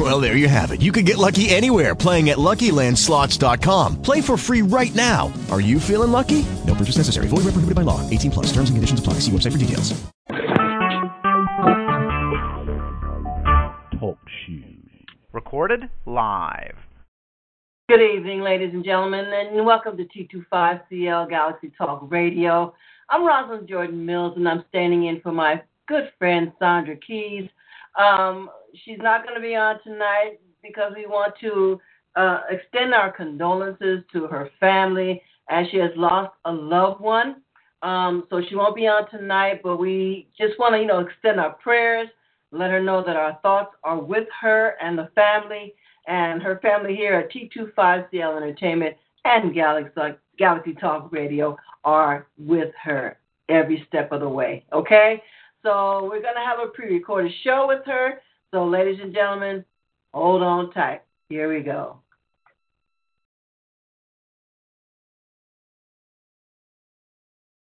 Well, there you have it. You can get lucky anywhere playing at LuckyLandSlots.com. Play for free right now. Are you feeling lucky? No purchase necessary. Void where prohibited by law. 18 plus. Terms and conditions apply. See website for details. Talk shoes. Recorded live. Good evening, ladies and gentlemen, and welcome to T25CL Galaxy Talk Radio. I'm Rosalind Jordan Mills, and I'm standing in for my good friend Sandra Keys. Um, she's not going to be on tonight because we want to uh, extend our condolences to her family as she has lost a loved one. Um, so she won't be on tonight, but we just want to, you know, extend our prayers, let her know that our thoughts are with her and the family and her family here at T25CL Entertainment and Galaxy, Galaxy Talk Radio are with her every step of the way. Okay? So we're going to have a pre recorded show with her. So, ladies and gentlemen, hold on tight. Here we go.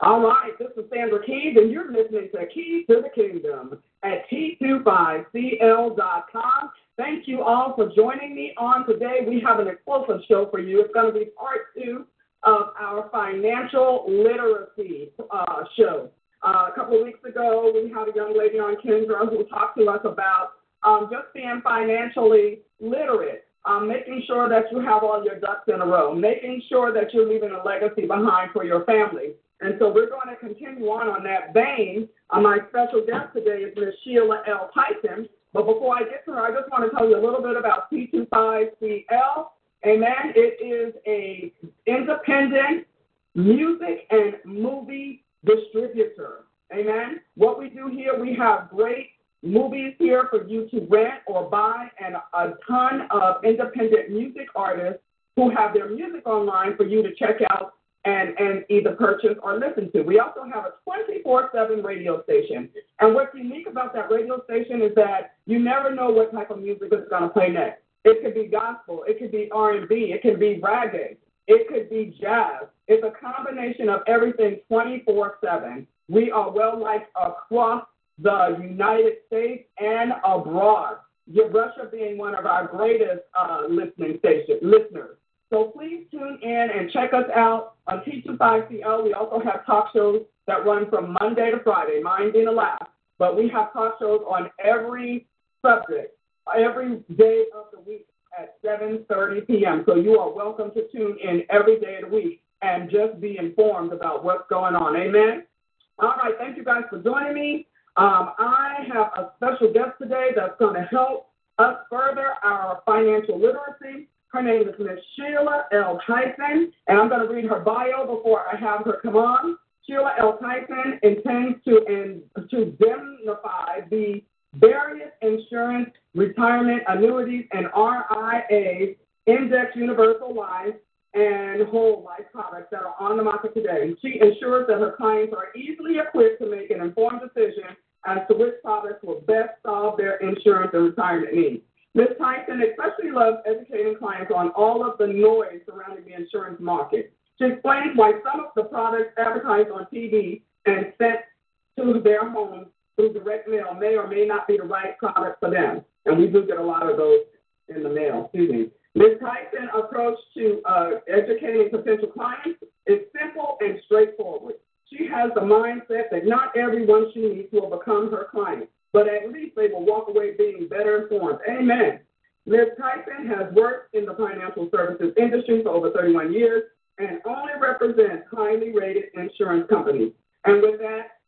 All right, this is Sandra Keys, and you're listening to Keys to the Kingdom at T25CL.com. Thank you all for joining me on today. We have an explosive show for you. It's going to be part two of our financial literacy uh, show. Uh, a couple of weeks ago, we had a young lady on Kendra who talked to us about um, just being financially literate. Um, making sure that you have all your ducks in a row, making sure that you're leaving a legacy behind for your family. And so we're going to continue on on that vein. Uh, my special guest today is Ms. Sheila L. Tyson. But before I get to her, I just want to tell you a little bit about T25CL. Amen. It is a independent music and movie distributor. Amen. What we do here, we have great movies here for you to rent or buy, and a ton of independent music artists who have their music online for you to check out and, and either purchase or listen to. We also have a 24 7 radio station. And what's unique about that radio station is that you never know what type of music is going to play next. It could be gospel, it could be R&B, it could be reggae, it could be jazz. It's a combination of everything 24 7. We are well liked across the United States and abroad. Russia being one of our greatest uh, listening station listeners. So please tune in and check us out on T25CL. We also have talk shows that run from Monday to Friday, mine being the last. But we have talk shows on every subject, every day of the week at 7.30 p.m. So you are welcome to tune in every day of the week and just be informed about what's going on. Amen? All right, thank you guys for joining me. Um, I have a special guest today that's going to help us further our financial literacy. Her name is Ms. Sheila L. Tyson, and I'm going to read her bio before I have her come on. Sheila L. Tyson intends to, in, to indemnify the various insurance, retirement, annuities, and RIAs, index universal life, and whole life products that are on the market today. She ensures that her clients are easily equipped to make an informed decision as to which products will best solve their insurance and retirement needs. Ms. Tyson especially loves educating clients on all of the noise surrounding the insurance market. She explains why some of the products advertised on TV and sent to their homes through direct mail may or may not be the right product for them. And we do get a lot of those in the mail. Excuse me. Ms. Tyson's approach to uh, educating potential clients is simple and straightforward. She has the mindset that not everyone she meets will become her client but at least they will walk away being better informed. Amen. Ms. Tyson has worked in the financial services industry for over 31 years and only represents highly rated insurance companies. And with that,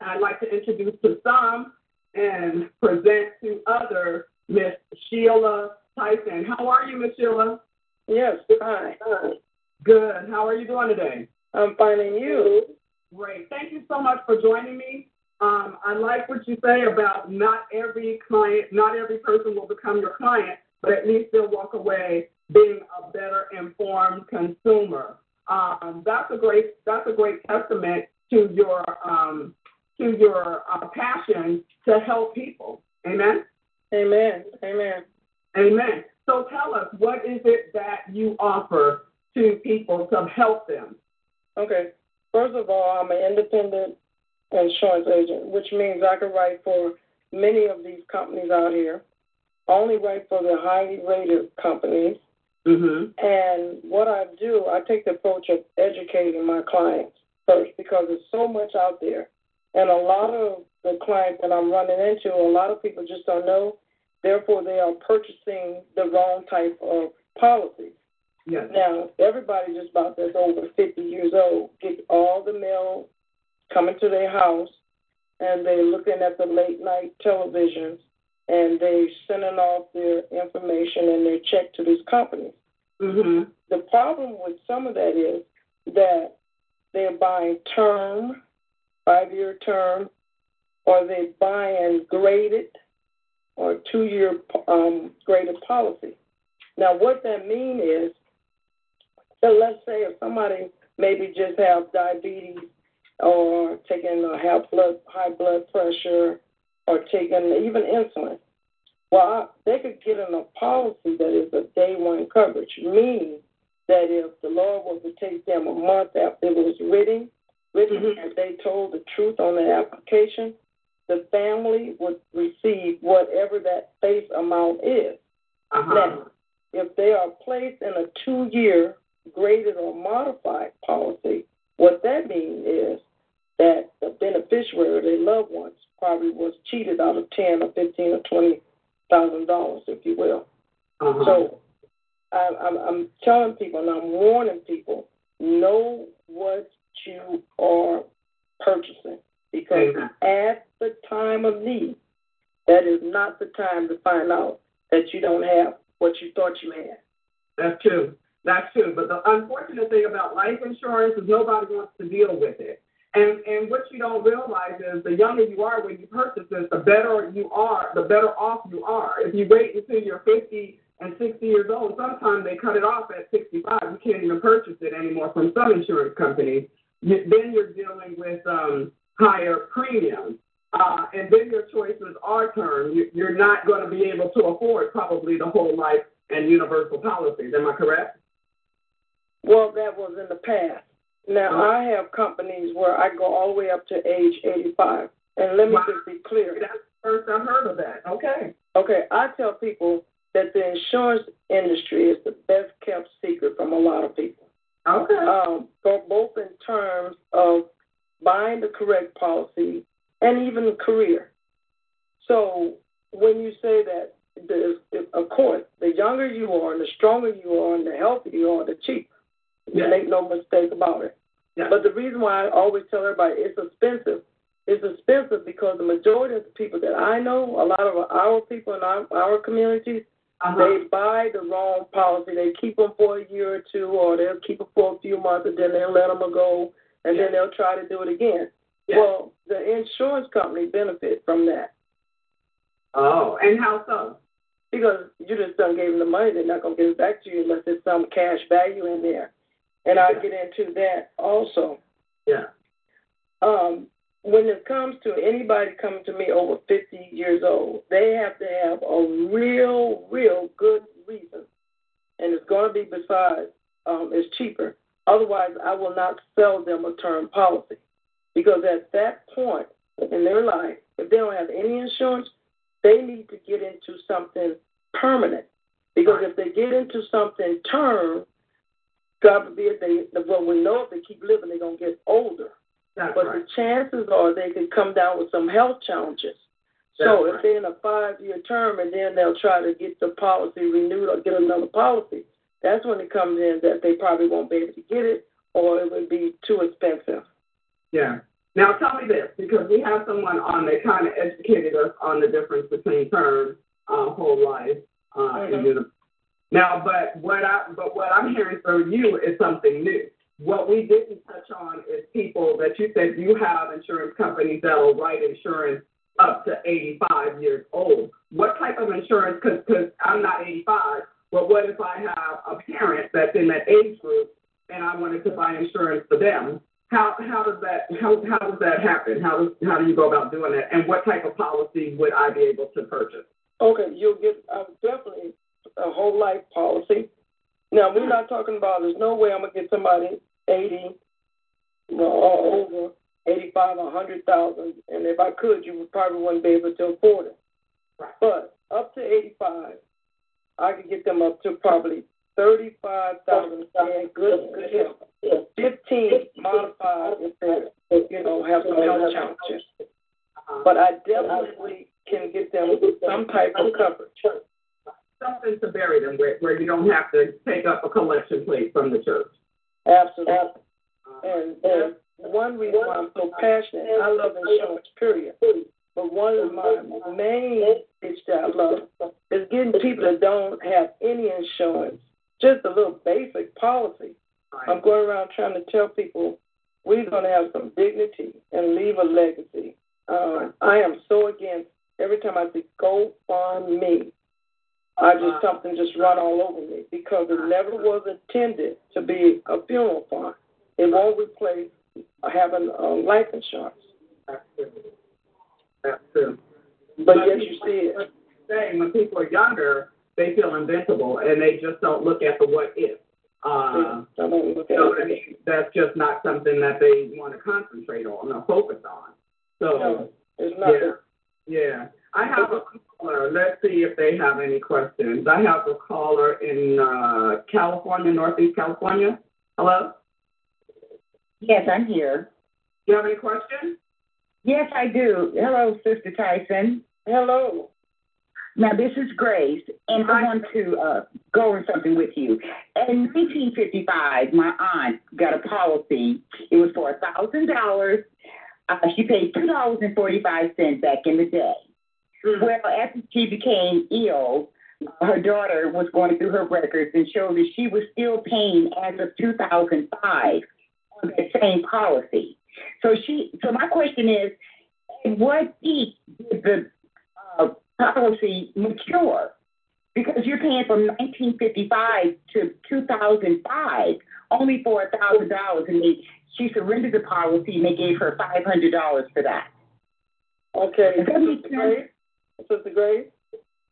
I'd like to introduce to some and present to other Miss Sheila Tyson. How are you, Miss Sheila? Yes, hi. Good. How are you doing today? I'm finding you. Great. Thank you so much for joining me. Um, I like what you say about not every client, not every person will become your client, but at least they'll walk away being a better informed consumer. Um, that's a great that's a great testament to your um, to your uh, passion to help people. Amen. Amen. Amen. Amen. So tell us, what is it that you offer to people to help them? Okay. First of all, I'm an independent insurance agent, which means I can write for many of these companies out here. I only write for the highly rated companies. Mm-hmm. And what I do, I take the approach of educating my clients first because there's so much out there. And a lot of the clients that I'm running into, a lot of people just don't know. Therefore, they are purchasing the wrong type of policies. Yes. Now, everybody just about that's over 50 years old get all the mail coming to their house, and they're looking at the late night televisions, and they're sending off their information and their check to these companies. Mm-hmm. The problem with some of that is that they're buying term, five year term, or they're buying graded or two year um, graded policy. Now, what that means is, so let's say if somebody maybe just have diabetes or taking a high blood high blood pressure or taking even insulin, well, they could get in a policy that is a day one coverage, meaning that if the law was to take them a month after it was written, written Mhm. and they told the truth on the application, the family would receive whatever that face amount is. Uh-huh. Now, if they are placed in a two year graded or modified policy, what that means is that the beneficiary, their loved ones, probably was cheated out of ten or fifteen or twenty thousand dollars, if you will. Uh-huh. So I, I'm, I'm telling people and I'm warning people: know what you are purchasing because Amen. at the time of need, that is not the time to find out that you don't have what you thought you had. That's true. That's true. But the unfortunate thing about life insurance is nobody wants to deal with it. And and what you don't realize is the younger you are when you purchase this, the better you are, the better off you are. If you wait until you're 50 and 60 years old, sometimes they cut it off at 65. You can't even purchase it anymore from some insurance companies. You, then you're dealing with um, higher premiums. Uh, and then your choices are term. You, you're not going to be able to afford probably the whole life and universal policies. Am I correct? Well, that was in the past. Now I have companies where I go all the way up to age 85. And let me Wow. just be clear. That's the first I've heard of that. Okay. Okay, I tell people that the insurance industry is the best kept secret from a lot of people. Okay. Um, bo- both in terms of buying the correct policy and even the career. So when you say that, of course, the younger you are and the stronger you are and the healthier you are, the cheaper. Yeah. Make no mistake about it. Yeah. But the reason why I always tell everybody it's expensive, it's expensive because the majority of the people that I know, a lot of our people in our, our communities, Uh-huh. they buy the wrong policy. They keep them for a year or two, or they'll keep them for a few months, and then they'll let them go, and Yeah. then they'll try to do it again. Yeah. Well, the insurance company benefit from that Oh, and how so? because you just done gave them the money. They're not gonna give it back to you unless there's some cash value in there, and I'll get into that also. Yeah. um, when it comes to anybody coming to me over 50 years old, they have to have a real, real good reason. And it's going to be besides, um, it's cheaper. Otherwise, I will not sell them a term policy. Because at that point in their life, if they don't have any insurance, they need to get into something permanent. Because if they get into something term, God forbid they, well, we know if they keep living, they're going to get older That's but right. the chances are they could come down with some health challenges. That's So if right. they're in a five year term and then they'll try to get the policy renewed or get another policy, that's when it comes in that they probably won't be able to get it or it would be too expensive. Yeah. Now tell me this, because we have someone on that kind of educated us on the difference between term, uh, whole life, uh, Mhm. and uni- Now, but what I but what I'm hearing from you is something new. What we didn't touch on is people that you said you have insurance companies that will write insurance up to 85 years old. What type of insurance? Because I'm not 85, but what if I have a parent that's in that age group and I wanted to buy insurance for them? how how does that how how does that happen? How does how do you go about doing that? And what type of policy would I be able to purchase? Okay, you'll get uh, definitely a whole life policy. Now we're not talking about. There's no way I'm gonna get somebody eighty, well, or over eighty-five, a hundred thousand, and if I could, you would probably wouldn't be able to afford it. Right. But up to eighty-five, I could get them up to probably thirty-five thousand in good good health. Fifteen modified if they, you know, have some health challenges. But I definitely can get them some type of coverage. Something to bury them with, where you don't have to take up a collection plate from the church. Absolutely. And, and one reason why I'm so passionate, I love insurance, period. But one of my main things that I love is getting people that don't have any insurance, just a little basic policy. I'm going around trying to tell people we're going to have some dignity and leave a legacy. Um, I am so against every time I see GoFundMe, I just something just run all over me because it never was intended to be a funeral fund. It won't replace having uh, life insurance. That's true. That's true. But yet you see it. Saying when people are younger, they feel invincible and they just don't look at the what if. Uh, I don't look at so it. I mean, that's just not something that they want to concentrate on or focus on. So No, it's not. yeah, yeah. I have a caller. Let's see if they have any questions. I have a caller in uh, California, Northeast California. Hello. Yes, I'm here. Do you have any questions? Yes, I do. Hello, Sister Tyson. Hello. Now, this is Grace, and I want to uh, go over something with you. In 1955, my aunt got a policy. It was for a $1,000. Uh, she paid $2.45 back in the day. Well, after she became ill, uh, her daughter was going through her records and showed that she was still paying as of 2005 on that same policy. So she, so my question is, at what peak did the uh, policy mature? Because you're paying from 1955 to 2005 only for a thousand dollars, and they, she surrendered the policy and they gave her five hundred dollars for that. Okay. Does that make Grace? Sister Grace?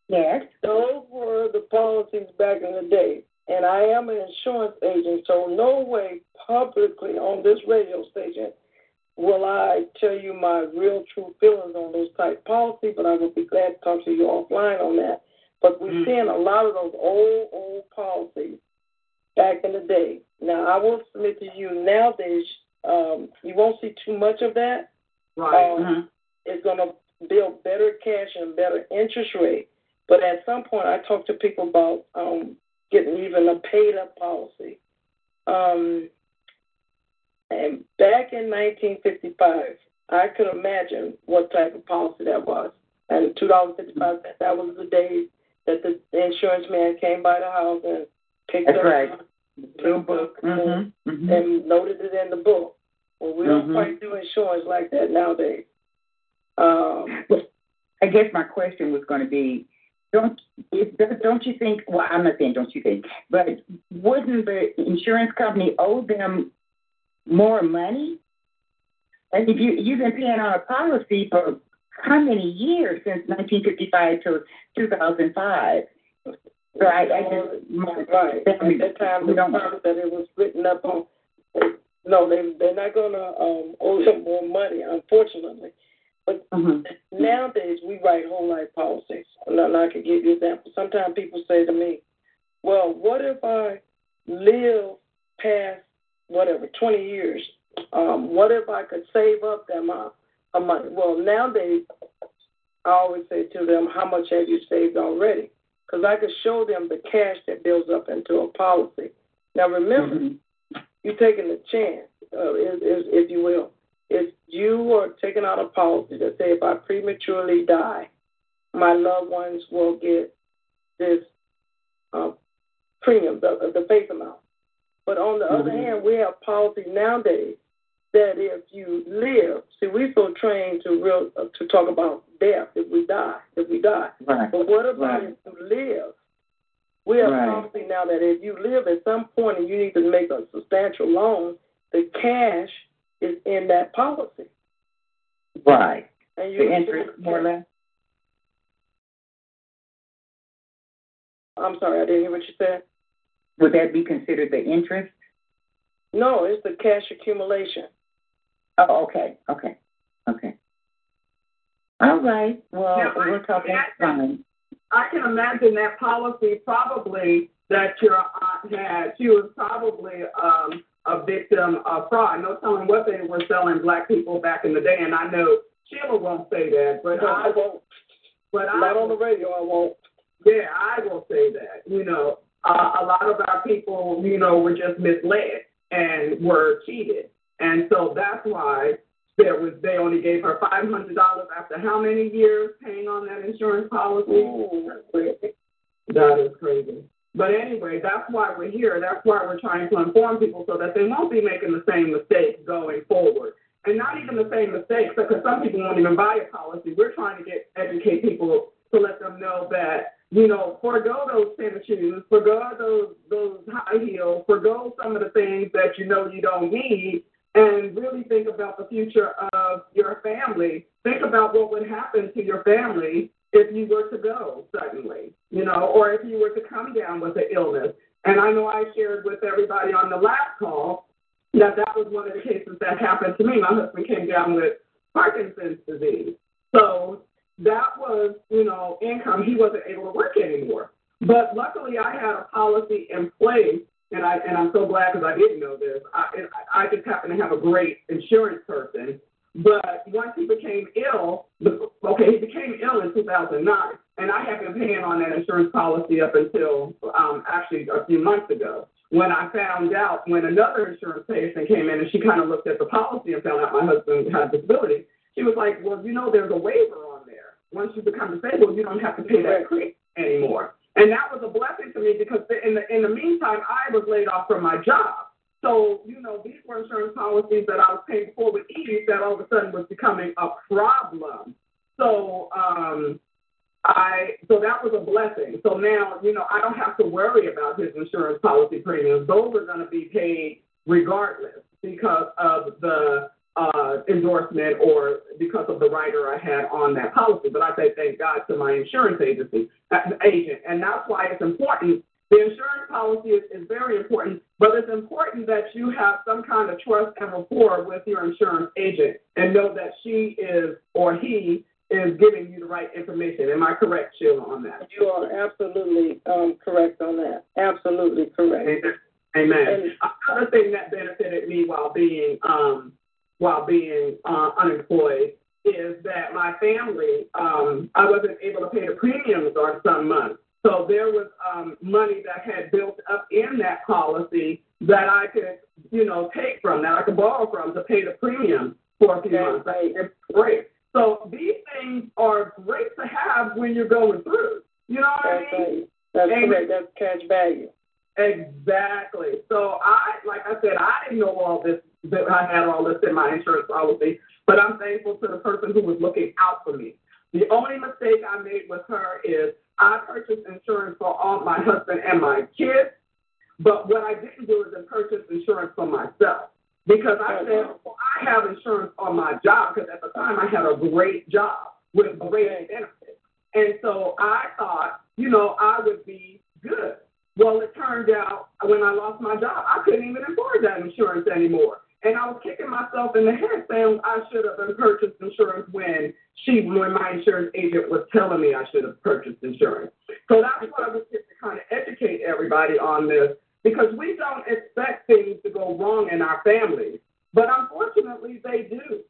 Yes. Those were the policies back in the day. And I am an insurance agent, so no way publicly on this radio station will I tell you my real true feelings on those type policy, but I will be glad to talk to you offline on that. But we're seeing a lot of those old, old policies back in the day. Now, I will submit to you nowadays, um, you won't see too much of that. Right. Um, It's going to build better cash and better interest rate. But at some point, I talk to people about um, getting even a paid up policy. Um, and back in 1955, I could imagine what type of policy that was. And $2.55, that was the day that the insurance man came by the house and picked That's up right. the book and, Mm-hmm. Mm-hmm. and noted it in the book. Well, we don't Mhm. quite do insurance like that nowadays. Um, but I guess my question was going to be, don't it, don't you think? Well, I'm not saying don't you think, but wouldn't the insurance company owe them more money? And if you you've been paying on a policy for how many years since 1955 to 2005? So I, I just right. At that time, we don't. terms that it was written up on, no, they they're not going to um, owe them more money, unfortunately. But Mhm. nowadays, we write whole life policies. And I could give you examples. Sometimes people say to me, "Well, what if I live past whatever 20 years? Um, what if I could save up that amount of money?" Well, nowadays, I always say to them, "How much have you saved already?" Because I could show them the cash that builds up into a policy. Now, remember, Mm-hmm. you're taking a chance, uh, is, is, if you will. If you are taking out a policy that say if I prematurely die, my loved ones will get this uh, premium, the, the face amount. But on the other Mhm. hand, we have policies nowadays that if you live, see, we're so trained to real uh, to talk about death if we die, if we die. Right. But what about Right. if you live? We have Right. policy now that if you live at some point and you need to make a substantial loan, the cash is in that policy. Right. And you The interest, more or less? I'm sorry, I didn't hear what you said. Would that be considered the interest? No, it's the cash accumulation. Oh, okay, okay, okay. All right. Well, Now, I- we're talking I- fine. I can imagine that policy probably that your aunt had. She was probably um, a victim of fraud. No telling what they were selling black people back in the day. And I know Sheila won't say that, but No, I I won't. But I Not on the radio, I won't. Yeah, I will say that. You know, uh, a lot of our people, you know, were just misled and were cheated, and so that's why there was. They only gave her five hundred dollars after how many years paying on that insurance policy? Ooh. That is crazy. But anyway, that's why we're here. That's why we're trying to inform people so that they won't be making the same mistakes going forward. And not even the same mistakes, because some people won't even buy a policy. We're trying to get educate people to let them know that, you know, forego those tennis shoes, forego those those high heels, forego some of the things that you know you don't need, and really think about the future of your family. Think about what would happen to your family if you were to go suddenly, you know, or if you were to come down with an illness. And I know I shared with everybody on the last call that that was one of the cases that happened to me. My husband came down with Parkinson's disease. So that was, you know, income. He wasn't able to work anymore. But luckily, I had a policy in place, and I and I'm so glad because I didn't know this. I I just happen to have a great insurance person. But once he became ill, okay, he became ill in 2009, and I have been paying on that insurance policy up until um, actually a few months ago. When I found out, when another insurance patient came in and she kind of looked at the policy and found out my husband had disability, she was like, "Well, you know, there's a waiver on there. Once you become disabled, you don't have to pay that premium anymore." And that was a blessing to me because in the in the meantime, I was laid off from my job. So, you know, these were insurance policies that I was paying for with ease that all of a sudden was becoming a problem. So, um, I so that was a blessing. So now, you know, I don't have to worry about his insurance policy premiums. Those are going to be paid regardless because of the uh, endorsement or because of the rider I had on that policy. But I say thank God to my insurance agency uh, agent, and that's why it's important. The insurance policy is, is very important, but it's important that you have some kind of trust and rapport with your insurance agent and know that she is or he is giving you the right information. Am I correct, Sheila, on that? You are absolutely um, correct on that. Absolutely correct. Amen. Another thing that benefited me while being um, while being uh, unemployed is that my family, um, I wasn't able to pay the premiums on some months. So there was um, money that had built up in that policy that I could, you know, take from, that I could borrow from to pay the premium for a few months. It's great. So these things are great to have when you're going through. You know what That's I mean? right. That's Amen. correct. That's cash value. Exactly. So I, like I said, I didn't know all this. That I had all this in my insurance policy, but I'm thankful to the person who was looking out for me. The only mistake I made with her is I purchased insurance for all my husband and my kids, but what I didn't do is I purchased insurance for myself because I said mm-hmm. well, I have insurance on my job because at the time I had a great job with great benefits, and so I thought, you know, I would be good. Well, it turned out when I lost my job, I couldn't even afford that insurance anymore. And I was kicking myself in the head saying I should have purchased insurance when she, when my insurance agent was telling me I should have purchased insurance. So that's why we're here to kind of educate everybody on this because we don't expect things to go wrong in our families, but unfortunately they do.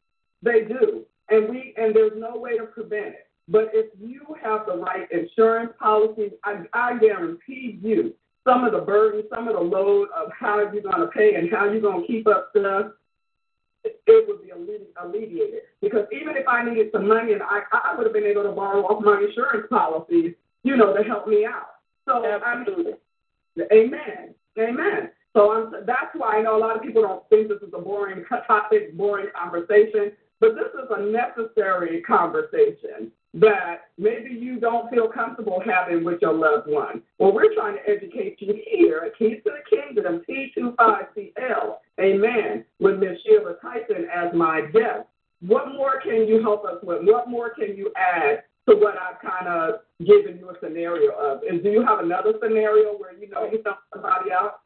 They do, and we and there's no way to prevent it. But if you have the right insurance policy, I, I guarantee you some of the burden, some of the load of how you're going to pay and how you're going to keep up stuff, it, it would be alleviated. Because even if I needed some money, and I, I would have been able to borrow off my insurance policies, you know, to help me out. So Absolutely. I'm, amen, amen. So I'm, that's why I know a lot of people don't think this is a boring topic, boring conversation, but this is a necessary conversation that maybe you don't feel comfortable having with your loved one. Well, we're trying to educate you here at Keys to the Kingdom, T25CL, amen, with Ms. Sheila Tyson as my guest. What more can you help us with? What more can you add to what I've kind of given you a scenario of? And do you have another scenario where you know you help somebody out?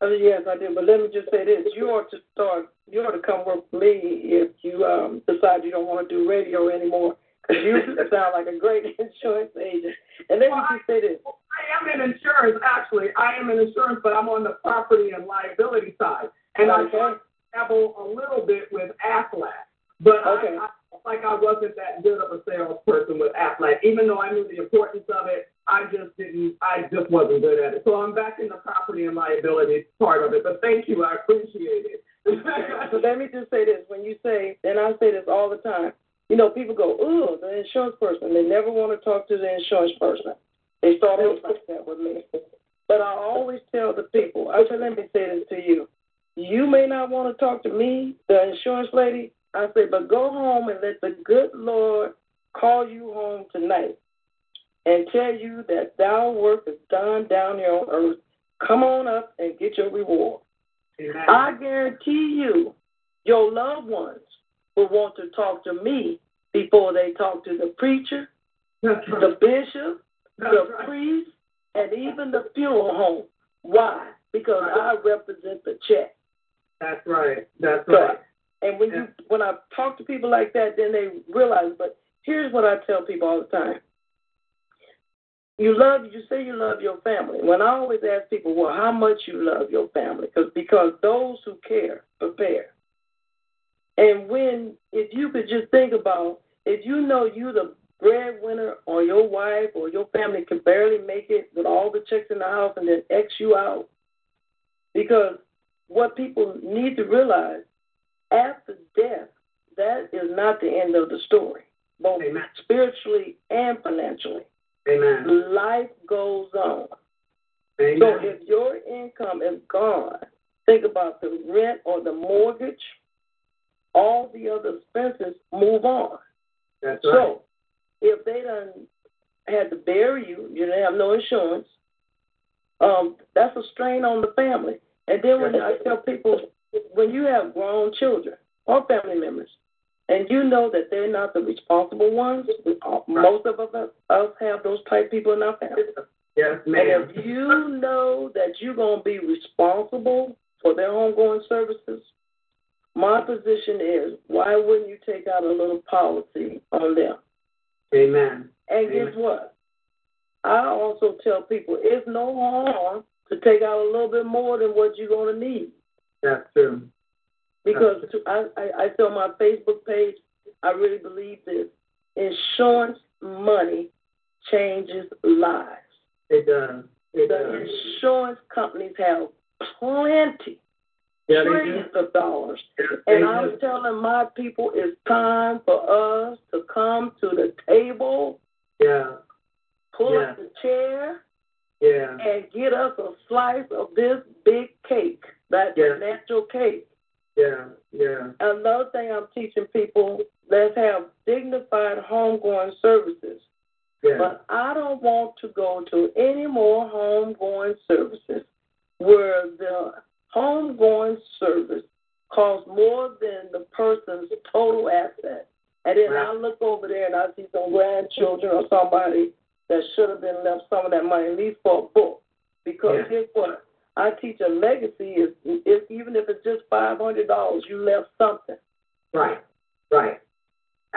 Uh, yes, I do. But let me just say this: you ought to start. You ought to come work me if you um, decide you don't want to do radio anymore. You sound like a great insurance agent. And let me just say this: I am in insurance. Actually, I am in insurance, but I'm on the property and liability side, and Okay. I dabble a little bit with Aflac. But Okay. I, I felt like I wasn't that good of a salesperson with Aflac, even though I knew the importance of it. I just didn't. I just wasn't good at it. So I'm back in the property and liability part of it. But thank you. I appreciate it. So let me just say this: when you say, and I say this all the time, you know, people go, oh, the insurance person." They never want to talk to the insurance person. They start off like that with me. But I always tell the people, I say, let me say this to you: you may not want to talk to me, the insurance lady. I say, but go home and let the good Lord call you home tonight and tell you that thou work is done down here on earth. Come on up and get your reward. I guarantee you, your loved ones will want to talk to me before they talk to the preacher, That's right. the bishop, That's the right. priest, and even the funeral home. Why? Because I represent the check. That's right. That's So, right. and when you when I talk to people like that, then they realize. But here's what I tell people all the time: you love, you say you love your family. When I always ask people, well, how much you love your family, because because those who care prepare. And when if you could just think about if you know you're the breadwinner or your wife or your family can barely make it with all the checks in the house and then X you out, because what people need to realize after death, that is not the end of the story, both Amen. spiritually and financially. Amen. Life goes on. Amen. So if your income is gone, think about the rent or the mortgage, all the other expenses move on. That's right. So if they done had to bury you, you didn't have no insurance, um, that's a strain on the family. And then when I tell people, when you have grown children or family members, and you know that they're not the responsible ones, most of us, us have those type people in our family. yes, ma'am. And if you know that you're going to be responsible for their ongoing services, my position is why wouldn't you take out a little policy on them? Amen. And guess what? I also tell people it's no harm to take out a little bit more than what you're going to need. That's true. Because to, I, I, I tell my Facebook page, I really believe this. Insurance money changes lives. It does. It The does. insurance companies have plenty, Yeah, trillions of dollars. And I'm telling my people it's time for us to come to the table, Yeah. pull Yeah. up the chair, Yeah. and get us a slice of this big cake, that Yeah. natural cake. Yeah. Yeah. Another thing I'm teaching people, let's have dignified homegoing services. Yeah. But I don't want to go to any more homegoing services where the homegoing service costs more than the person's total asset. And then Right. I look over there and I see some grandchildren or somebody that should have been left some of that money, at least for a book. Because Yeah. guess what? I teach a legacy is, is even if it's just five hundred dollars, you left something. Right. Right.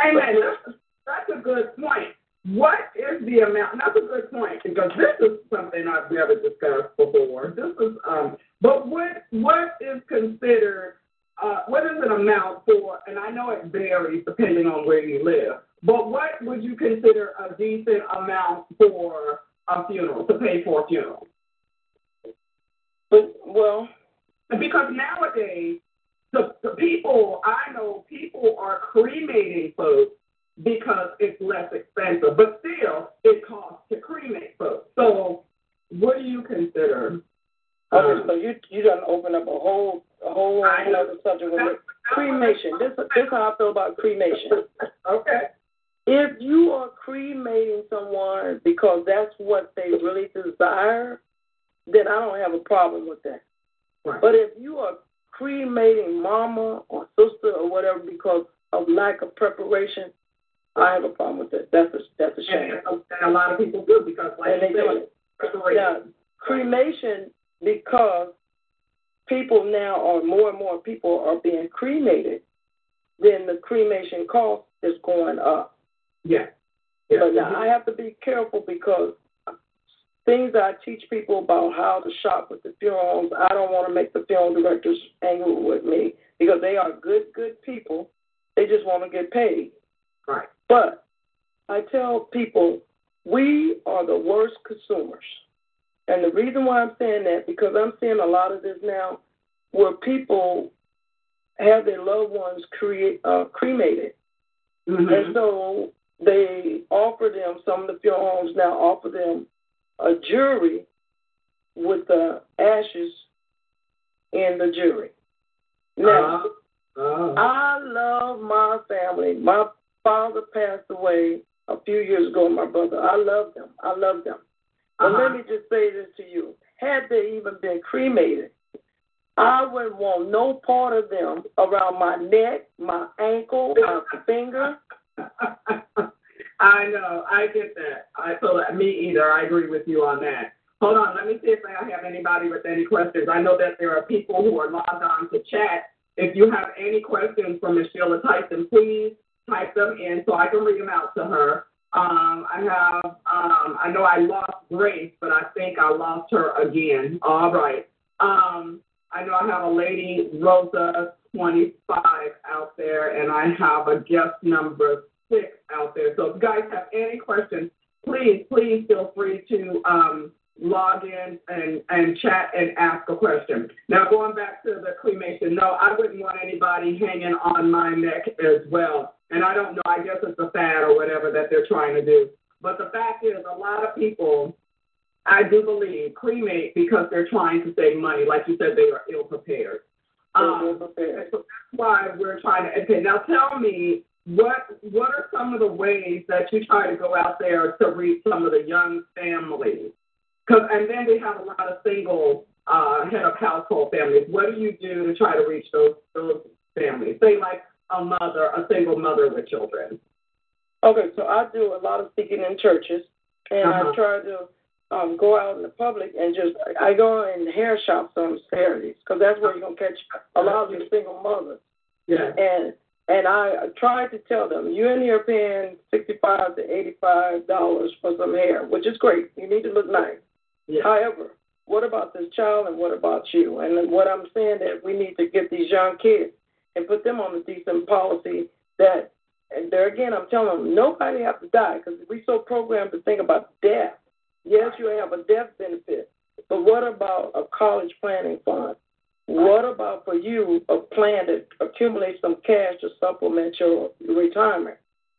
Amen. That's, that's a good point. What is the amount? That's a good point because this is something I've never discussed before. This is um. But what what is considered? Uh, what is an amount for? And I know it varies depending on where you live. But what would you consider a decent amount for a funeral to pay for a funeral? But well, Because nowadays, the, the people, I know people are cremating folks because it's less expensive, but still, it costs to cremate folks. So, what do you consider? Okay, so you you done open up a whole a whole I know. other subject with it. cremation. This this is how I feel about cremation. Okay. If you are cremating someone because that's what they really desire, then I don't have a problem with that. Right. But if you are cremating mama or sister or whatever because of lack of preparation, I have a problem with that. That's a that's a shame. And, and a lot of people do because, like And they do it. Yeah, cremation because people now are more and more people are being cremated, then the cremation cost is going up. Yeah. yeah. But now mm-hmm. I have to be careful because things I teach people about how to shop with the funeral homes, I don't want to make the funeral directors angry with me because they are good, good people. They just want to get paid. Right. But I tell people we are the worst consumers. And the reason why I'm saying that, because I'm seeing a lot of this now where people have their loved ones create, uh, cremated. Mm-hmm. And so they offer them, some of the funeral homes now offer them a jury with the ashes in the jury. Now, Uh, I love my family. My father passed away a few years ago, my brother. I love them. I love them. But Uh-huh. let me just say this to you. Had they even been cremated, I wouldn't want no part of them around my neck, my ankle, my finger. I know. I get that. I so that me either. I agree with you on that. Hold on. Let me see if I have anybody with any questions. I know that there are people who are logged on to chat. If you have any questions for Ms. Sheila Tyson, please type them in so I can read them out to her. Um, I have, um, I know I lost Grace, but I think I lost her again. All right. Um, I know I have a lady, Rosa 25 out there, and I have a guest number six out there. So if you guys have any questions, please, please feel free to um, log in and, and chat and ask a question. Now, going back to the cremation, no, I wouldn't want anybody hanging on my neck as well. And I don't know, I guess it's a fad or whatever that they're trying to do. But the fact is, a lot of people, I do believe, cremate because they're trying to save money. Like you said, they are ill prepared. Um, so that's why we're trying to. Okay, now tell me what what are some of the ways that you try to go out there to reach some of the young families? Cause, and then we have a lot of single uh, head of household families. What do you do to try to reach those those families? Say like a mother, a single mother with children. Okay, so I do a lot of speaking in churches, and Uh-huh. I try to um, go out in the public and just I go in hair shops on Saturdays because that's where you're gonna catch a lot of these single mothers. Yeah. And and I try to tell them you're in here paying sixty five to eighty five dollars for some hair, which is great. You need to look nice. Yeah. However, what about this child and what about you? And what I'm saying that we need to get these young kids and put them on a decent policy that, and there again, I'm telling them nobody has to die because we're so programmed to think about death. Yes, you have a death benefit, but what about a college planning fund? What about for you a plan to accumulate some cash to supplement your retirement?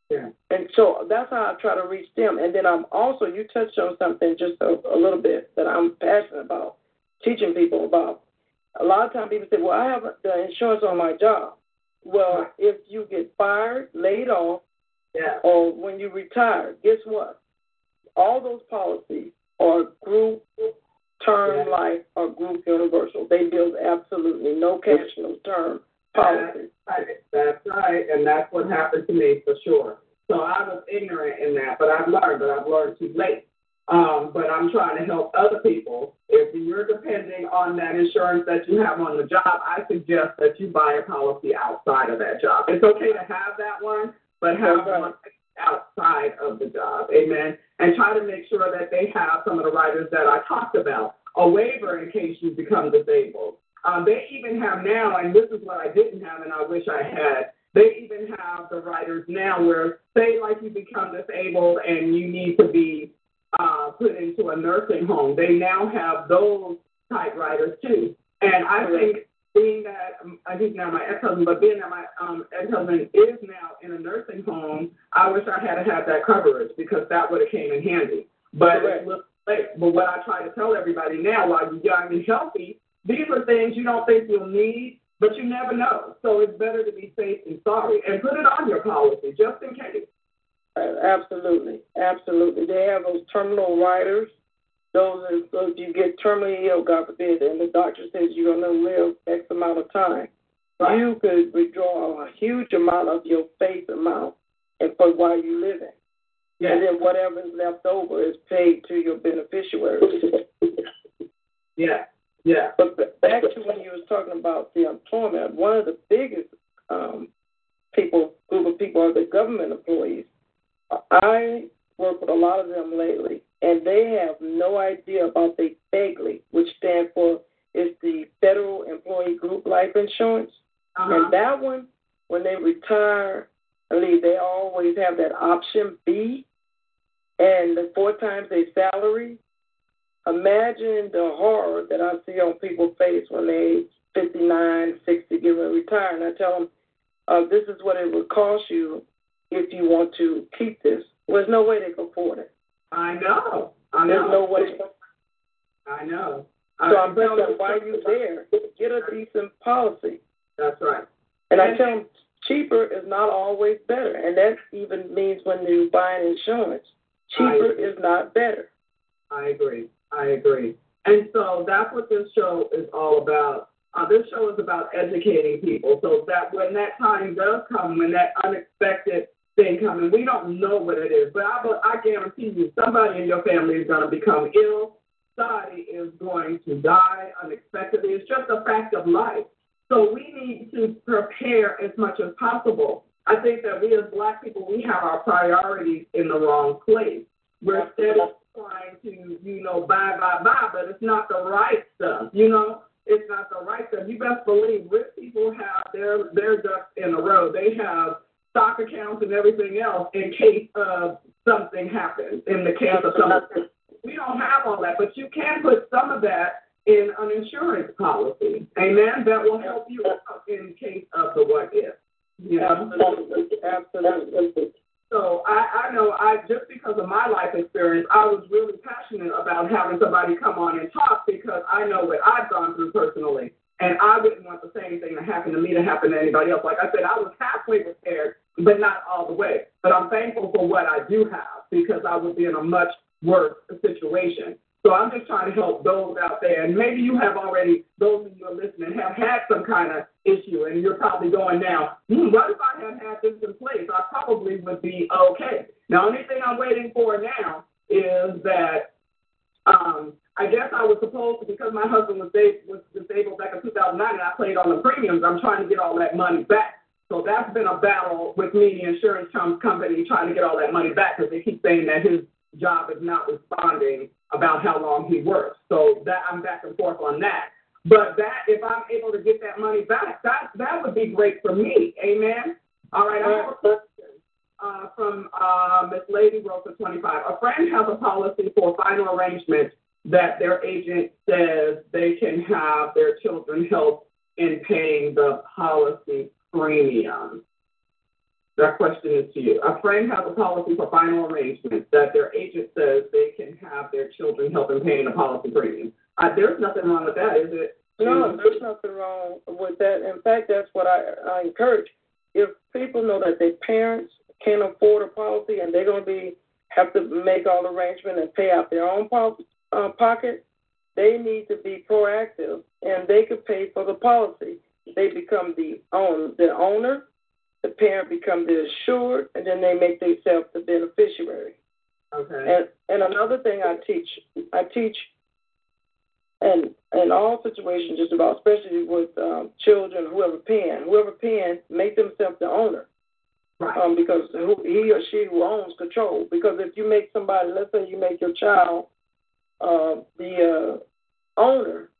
Yeah. And so that's how I try to reach them. And then I'm also, you touched on something just a, a little bit that I'm passionate about, teaching people about. A lot of times people say, well, I have the insurance on my job. Well, Right. if you get fired, laid off, Yeah. or when you retire, guess what? All those policies are group, term Yeah. life, or group universal. They build absolutely no cash, no term policies. Right. That's right, and that's what happened to me for sure. So I was ignorant in that, but I've learned, but I've learned too late. Um, but I'm trying to help other people. If you're depending on that insurance that you have on the job, I suggest that you buy a policy outside of that job. It's okay to have that one, but have right. one outside of the job. Amen. And try to make sure that they have some of the riders that I talked about, a waiver in case you become disabled. Um, they even have now, and this is what I didn't have, and I wish I had. They even have the riders now where, say, like you become disabled and you need to be uh, put into a nursing home. They now have those type riders too. And I think being that um, I think now my ex-husband, but being that my um, ex-husband is now in a nursing home, I wish I had had that coverage because that would have came in handy. But Correct. it's a late. But what I try to tell everybody now, while you're young and healthy, these are things you don't think you'll need, but you never know. So it's better to be safe than sorry, and put it on your policy just in case. Absolutely, absolutely. They have those terminal riders those are, so if you get terminally ill, God forbid, and the doctor says you're going to live X amount of time, right. you could withdraw a huge amount of your face amount and for while you're living. Yeah. And then whatever is left over is paid to your beneficiaries. yeah, yeah. But back to when you was talking about the employment, one of the biggest um, people, group of people are the government employees. I work with a lot of them lately, and they have no idea about the FEGLI, which stands for is the Federal Employee Group Life Insurance. Uh-huh. And that one, when they retire, I believe they always have that option B, and the four times their salary. Imagine the horror that I see on people's face when they 59, 60, get ready to and I tell them, uh, this is what it would cost you if you want to keep this. Well, there's no way they can afford it. I know. I know. There's no way. I know. So I'm telling them, while you're there, get a decent policy. That's right. And I tell them, cheaper is not always better. And that even means when you're buying insurance, cheaper is not better. I agree. I agree. And so that's what this show is all about. Uh, this show is about educating people so that when that time does come, when that unexpected thing comes, we don't know what it is, but I, I guarantee you somebody in your family is going to become ill. Somebody is going to die unexpectedly. It's just a fact of life. So we need to prepare as much as possible. I think that we as black people, we have our priorities in the wrong place. We're instead trying to, you know, buy, buy, buy, but it's not the right stuff, you know? It's not the right stuff. You best believe rich people have their their ducks in a row. They have stock accounts and everything else in case uh, something happens, in the case of something. We don't have all that, but you can put some of that in an insurance policy. Amen. That will help you out in case of the what if. You know? Absolutely. Absolutely. So I, I know I just because of my life experience, I was really passionate about having somebody come on and talk because I know what I've gone through personally. And I wouldn't want the same thing to happen to me to happen to anybody else. Like I said, I was halfway prepared, but not all the way. But I'm thankful for what I do have because I would be in a much worse situation. So I'm just trying to help those out there. And maybe you have already, those of you are listening, have had some kind of issue, and you're probably going now, hmm, what if I had had this in place? I probably would be okay. Now, only thing I'm waiting for now is that um, I guess I was supposed to, because my husband was, was disabled back in 2009 and I paid on the premiums, I'm trying to get all that money back. So that's been a battle with me, the insurance company, trying to get all that money back because they keep saying that his job is not responding about how long he works. So that I'm back and forth on that. But that if I'm able to get that money back, that that would be great for me. Amen. All right. I have a question uh, from uh, Miss Lady Rosa 25. A friend has a policy for final arrangement that their agent says they can have their children help in paying the policy premium. That question is to you. A friend has a policy for final arrangements that their agent says they can have their children help in paying the policy premium. There's nothing wrong with that, is it? No, there's nothing wrong with that. In fact, that's what I, encourage. If people know that their parents can't afford a policy and they're going to be have to make all arrangements and pay out their own uh, pocket, they need to be proactive and they could pay for the policy. They become the own the owner the parent becomes the insured, and then they make themselves the beneficiary. Okay. And and another thing I teach, I teach, and in all situations, just about, especially with um, children, whoever paying, whoever paying, make themselves the owner. Right. Um, because who, he or she who owns control. Because if you make somebody, let's say you make your child uh, the uh, owner,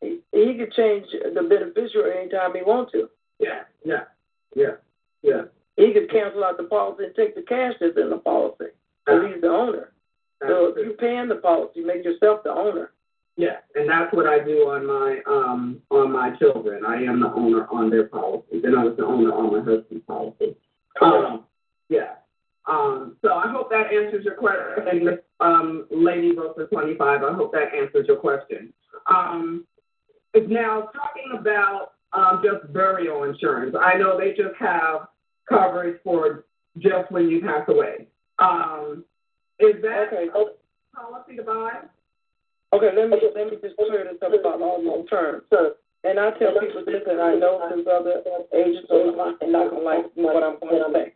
he, he could change the beneficiary anytime he wants to. Yeah, yeah, yeah. Yeah. He could cancel out the policy and take the cash that's in the policy. And he's the owner. So if you're paying the policy, make yourself the owner. Yeah, and that's what I do on my um on my children. I am the owner on their policy. Then I was the owner on my husband's policy. Um, yeah. Um, so I hope that answers your question, um, Lady Rosa 25. I hope that answers your question. Um, now, talking about um, just burial insurance. I know they just have coverage for just when you pass away. Um, is that okay. a policy to buy? Okay, let me let me just clear this up about all these terms. And I tell people this, and I know there's other agents on the line and not gonna like what I'm going to say.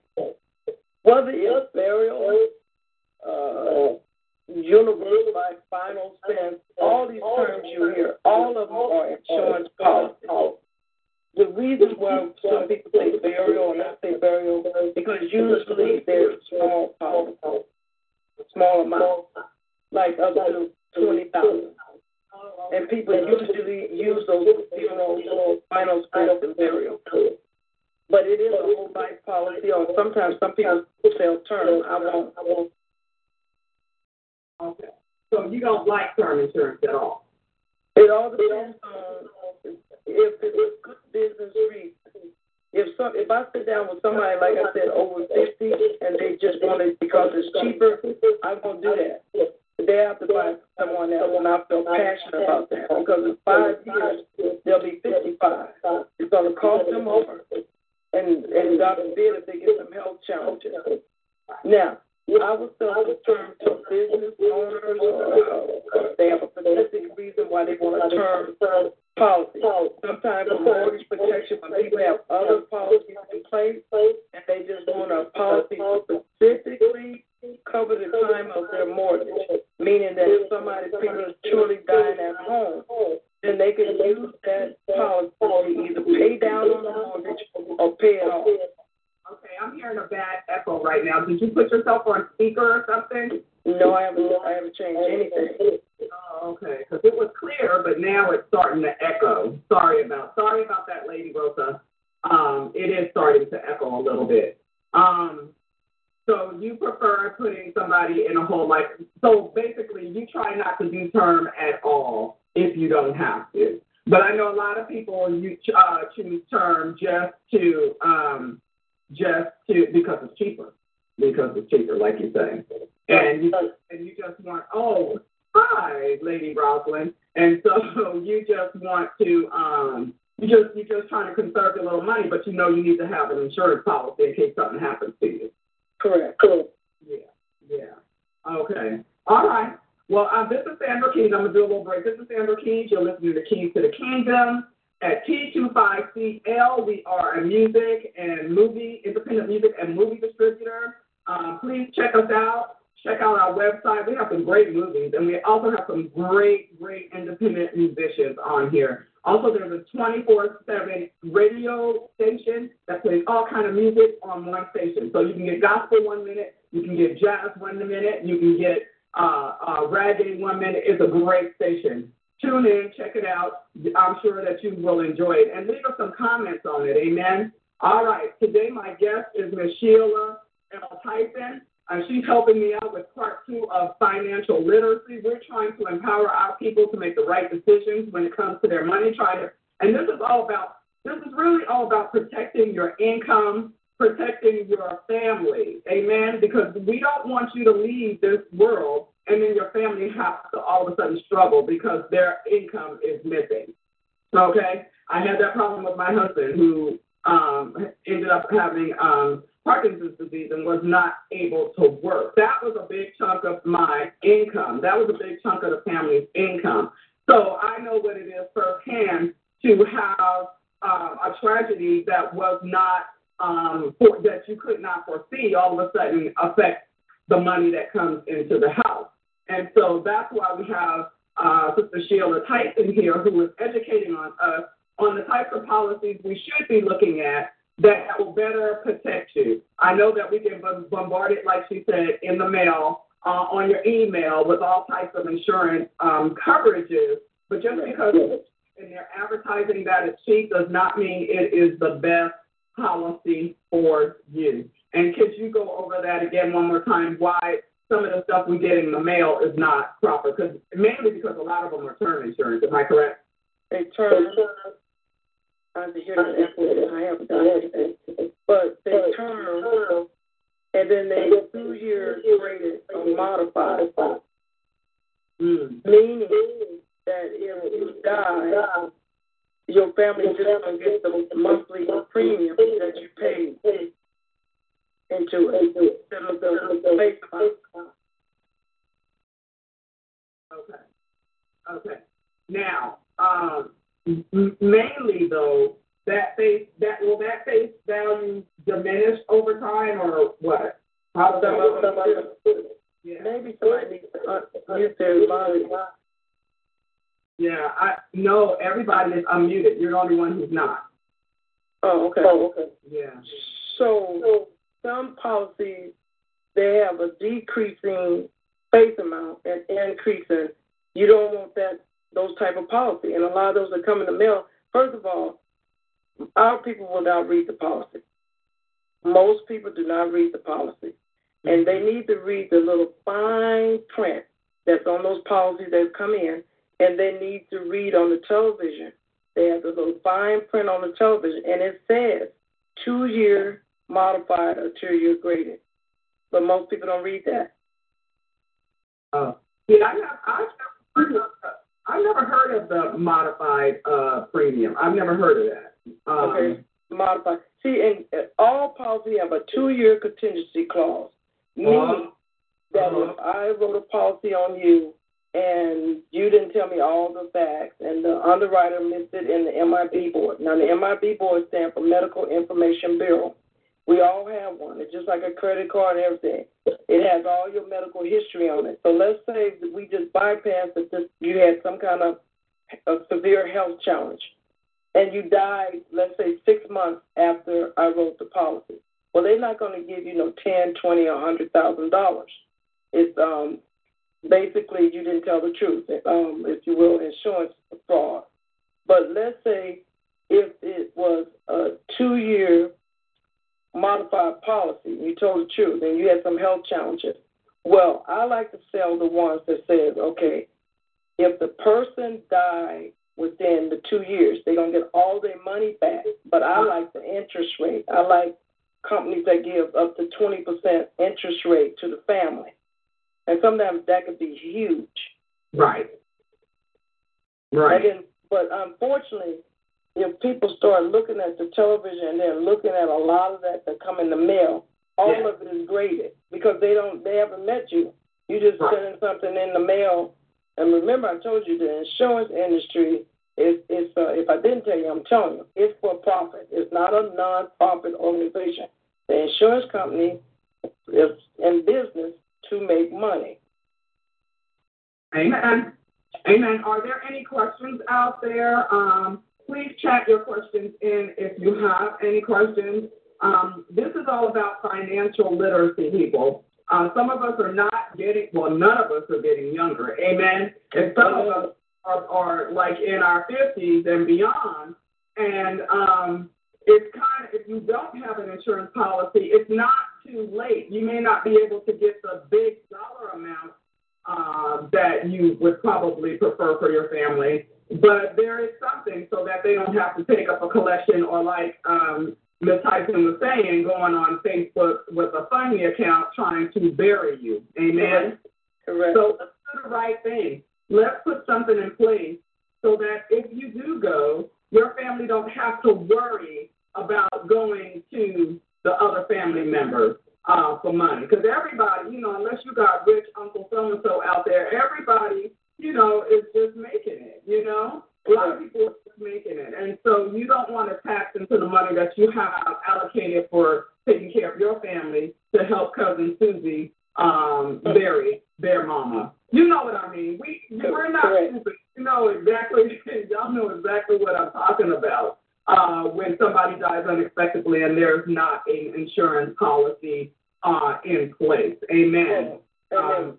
Whether it's burial, uh, universal life, final expense, all these terms you hear, all of them are insurance policies. The reason why some people say burial and not say burial is because usually they're small policies, small amount, like up to twenty thousand. And people usually use those funeral, final expense and burial. But it is a whole life policy, or sometimes some people sell term. I won't. I won't. Okay. So you don't like term insurance at all? It all depends on if it's good business reason. If some, if I sit down with somebody like I said over fifty and they just want it because it's cheaper, I'm gonna do that. They have to find someone else, and I feel passionate about that because in five years they'll be fifty-five. It's gonna cost them more, and and God forbid if they get some health challenges. Now, I sell the term to business owners they have a specific reason why they want a term policy. Sometimes for mortgage protection when people have other policies in place and they just want a policy to specifically cover the time of their mortgage, meaning that if somebody prematurely dying at home, then they can use that policy to either pay down on the mortgage or pay it off. Okay, I'm hearing a bad echo right now. Did you put yourself on speaker or something? No, I haven't. I haven't changed anything. Oh, okay. Because it was clear, but now it's starting to echo. Sorry about. Sorry about that, Lady Rosa. Um, it is starting to echo a little bit. Um, so you prefer putting somebody in a whole life. So basically, you try not to do term at all if you don't have to. But I know a lot of people you uh, choose term just to um, just to because it's cheaper, because it's cheaper, like you're saying, and you and you just want oh hi, Lady Rosalind, and so you just want to um you just you're just trying to conserve your little money, but you know you need to have an insurance policy in case something happens to you. Correct. Cool. Yeah. Yeah. Okay. All right. Well, uh, this is Sandra Keyes. I'm gonna do a little break. This is Sandra Keyes. You're listening to Keys to the Kingdom at T25CL. We are a music and movie, independent music and movie distributor. Uh, please check us out. Check out our website. We have some great movies, and we also have some great, great independent musicians on here. Also, there's a 24/7 radio station that plays all kind of music on one station. So you can get gospel one minute, you can get jazz one minute, you can get uh, uh, reggae one minute. It's a great station. Tune in, check it out. I'm sure that you will enjoy it. And leave us some comments on it. Amen. All right. Today, my guest is Ms. Shelia L. Tyson. Uh, she's helping me out with part two of financial literacy. We're trying to empower our people to make the right decisions when it comes to their money. Try to, and this is all about. This is really all about protecting your income, protecting your family. Amen. Because we don't want you to leave this world and then your family has to all of a sudden struggle because their income is missing. Okay, I had that problem with my husband who um, ended up having um, Parkinson's disease and was not able to work. That was a big chunk of my income. That was a big chunk of the family's income. So I know what it is firsthand to have uh, a tragedy that was not um, for, that you could not foresee all of a sudden affect the money that comes into the house. And so that's why we have uh, Sister Shelia Tyson here, who is educating on us on the types of policies we should be looking at that will better protect you. I know that we get bombarded, like she said, in the mail, uh, on your email with all types of insurance um, coverages, but just because and they're advertising that it's cheap does not mean it is the best policy for you. And could you go over that again one more time? Why some of the stuff we get in the mail is not proper, because mainly because a lot of them are term insurance. Am I correct? They term. I hear that I haven't done anything, but they term, and then they two years graded or modified, mm. meaning that if you die, your family just going to get the monthly premium that you pay into it instead of the face. Okay. Okay. Now, um, mainly though, that face that will that face value diminish over time or what? How does that? Yeah. Maybe somebody needs to unmute their line. Yeah, I no, everybody is unmuted. You're the only one who's not. Oh, okay. Oh, okay. Yeah. So some policies they have a decreasing face amount and increasing. You don't want that those type of policy, and a lot of those that come in the mail. First of all, our people will not read the policy. Most people do not read the policy, and they mm-hmm. need to read the little fine print that's on those policies that come in, and they need to read on the television. They have the little fine print on the television, and it says two year modified or two year graded. But most people don't read that. Oh, yeah, I I've never, heard of the modified uh, premium. I've never heard of that. Um, okay, modified. See, in, in all policy have a two year contingency clause. Meaning uh, that uh, if I wrote a policy on you and you didn't tell me all the facts, and the underwriter missed it in the MIB board. Now, the MIB board stands for Medical Information Bureau. We all have one. It's just like a credit card and everything. It has all your medical history on it. So let's say that we just bypassed that this, you had some kind of a severe health challenge, and you died, let's say, six months after I wrote the policy. Well, they're not going to give you no ten, twenty, or hundred thousand dollars. It's um, basically you didn't tell the truth, um, if you will, insurance fraud. But let's say if it was a two year modified policy, you told the truth, and you had some health challenges. Well, I like to sell the ones that says, okay, if the person died within the two years, they're gonna get all their money back. But I like the interest rate. I like companies that give up to twenty percent interest rate to the family and sometimes that could be huge. Right. Right. But unfortunately, if people start looking at the television and they're looking at a lot of that that come in the mail, all yeah. of it is graded because they don't they haven't met you. You just right. sending something in the mail. And remember, I told you the insurance industry is is uh, if I didn't tell you, I'm telling you, it's for profit. It's not a non-profit organization. The insurance company is in business to make money. Amen. Amen. Are there any questions out there? Um, please chat your questions in if you have any questions. Um, this is all about financial literacy, people. Uh, some of us are not getting, well, none of us are getting younger. Amen. And some of us are, are like in our 50s and beyond. And um, it's kind of, if you don't have an insurance policy, it's not too late. You may not be able to get the big dollar amount uh, that you would probably prefer for your family, but there is something so that they don't have to take up a collection or like um, Ms. Tyson was saying, going on Facebook with a funny account trying to bury you. Amen. Correct. So let's do the right thing. Let's put something in place so that if you do go, your family don't have to worry about going to the other family members uh, for money. Because everybody, you know, unless you got rich Uncle so and so out there, everybody, you know, is just making it, you know? A lot of people are just making it. And so you don't want to tax into the money that you have allocated for taking care of your family to help cousin Susie um, bury their mama. You know what I mean? We we're not stupid. You know exactly. Y'all know exactly what I'm talking about uh, when somebody dies unexpectedly and there's not an insurance policy uh, in place. Amen. Um,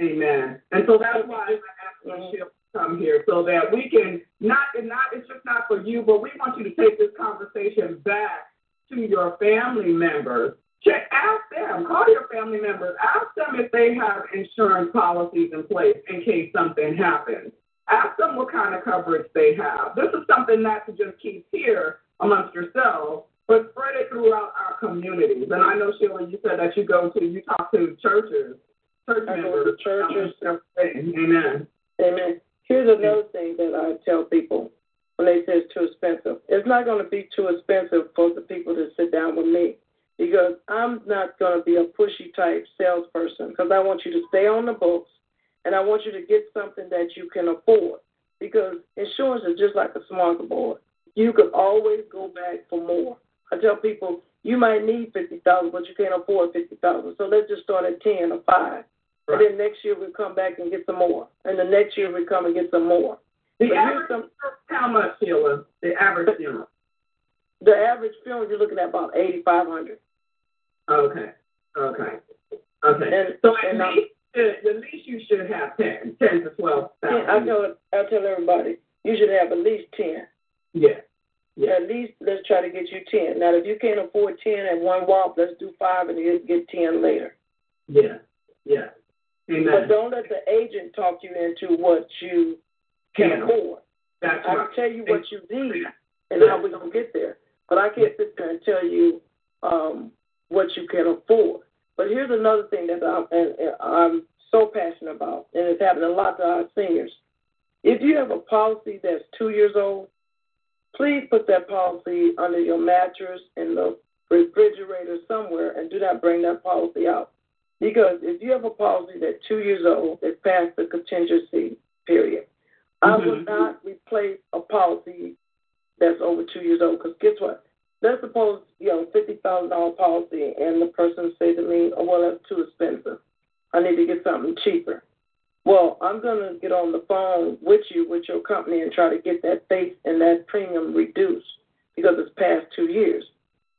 amen. And so that's why I'm asking mm-hmm. to come here so that we can not and not it's just not for you, but we want you to take this conversation back to your family members. Check ask them, call your family members, ask them if they have insurance policies in place in case something happens. Ask them what kind of coverage they have. This is something not to just keep here amongst yourselves, but spread it throughout our communities. And I know, Shelia, you said that you go to, you talk to churches, church I members. churches. Amen. Amen. Here's another thing that I tell people when they say it's too expensive. It's not going to be too expensive for the people to sit down with me because I'm not going to be a pushy type salesperson because I want you to stay on the books and I want you to get something that you can afford. because insurance is just like a smorgasbord. You can always go back for more. I tell people you might need fifty thousand, but you can't afford fifty thousand. So let's just start at ten or five. Right. And then next year we come back and get some more. And the next year we come and get some more. The but average some, how much, Shelia? The average funeral? The average funeral you're looking at about eighty five hundred. Okay. Okay. Okay. And, so at, and, least, uh, at least you should have 10, 10 to 12 thousand. I tell, I tell everybody, you should have at least 10. Yeah. yeah. At least let's try to get you 10. Now, if you can't afford 10 at one walk, let's do 5 and get, get 10 later. Yeah. Yeah. Amen. But don't let the agent talk you into what you can yeah. afford. That's I right. can tell you what you need and how we're going to get there. But I can't sit there and tell you um, what you can afford. But here's another thing that I'm, and, and I'm so passionate about, and it's happening a lot to our seniors. If you have a policy that's two years old, please put that policy under your mattress in the refrigerator somewhere and do not bring that policy out. Because if you have a policy that's two years old, it's past the contingency period. Mm-hmm. I would not replace a policy that's over two years old because guess what? Let's suppose you know fifty thousand dollar policy, and the person say to me, "Oh well, that's too expensive. I need to get something cheaper." Well, I'm gonna get on the phone with you with your company and try to get that face and that premium reduced because it's past two years.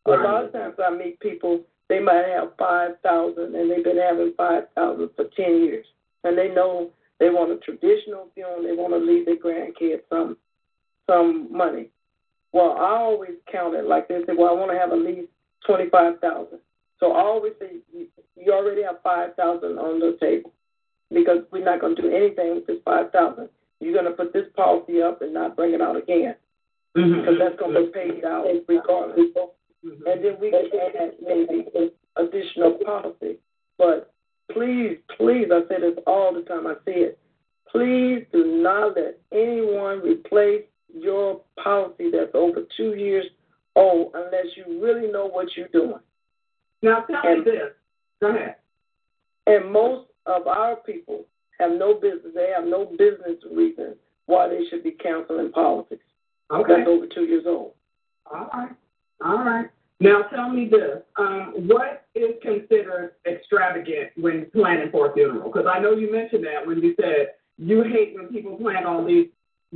Right. A lot of times I meet people they might have five thousand and they've been having five thousand for ten years, and they know they want a traditional funeral. They want to leave their grandkids some some money. Well, I always count it like this. Well, I want to have at least twenty five thousand. So I always say you already have five thousand on the table because we're not going to do anything with this five thousand. You're going to put this policy up and not bring it out again because mm-hmm. that's going to be paid out regardless. Mm-hmm. And then we can add maybe an additional policy. But please, please, I say this all the time. I say it. Please do not let anyone replace your policy that's over two years old unless you really know what you're doing. Now tell and, me this. Go ahead. And most of our people have no business. They have no business reason why they should be counseling politics. Okay. That's over two years old. All right. All right. Now tell me this: um, what is considered extravagant when planning for a funeral? Because I know you mentioned that when you said you hate when people plan all these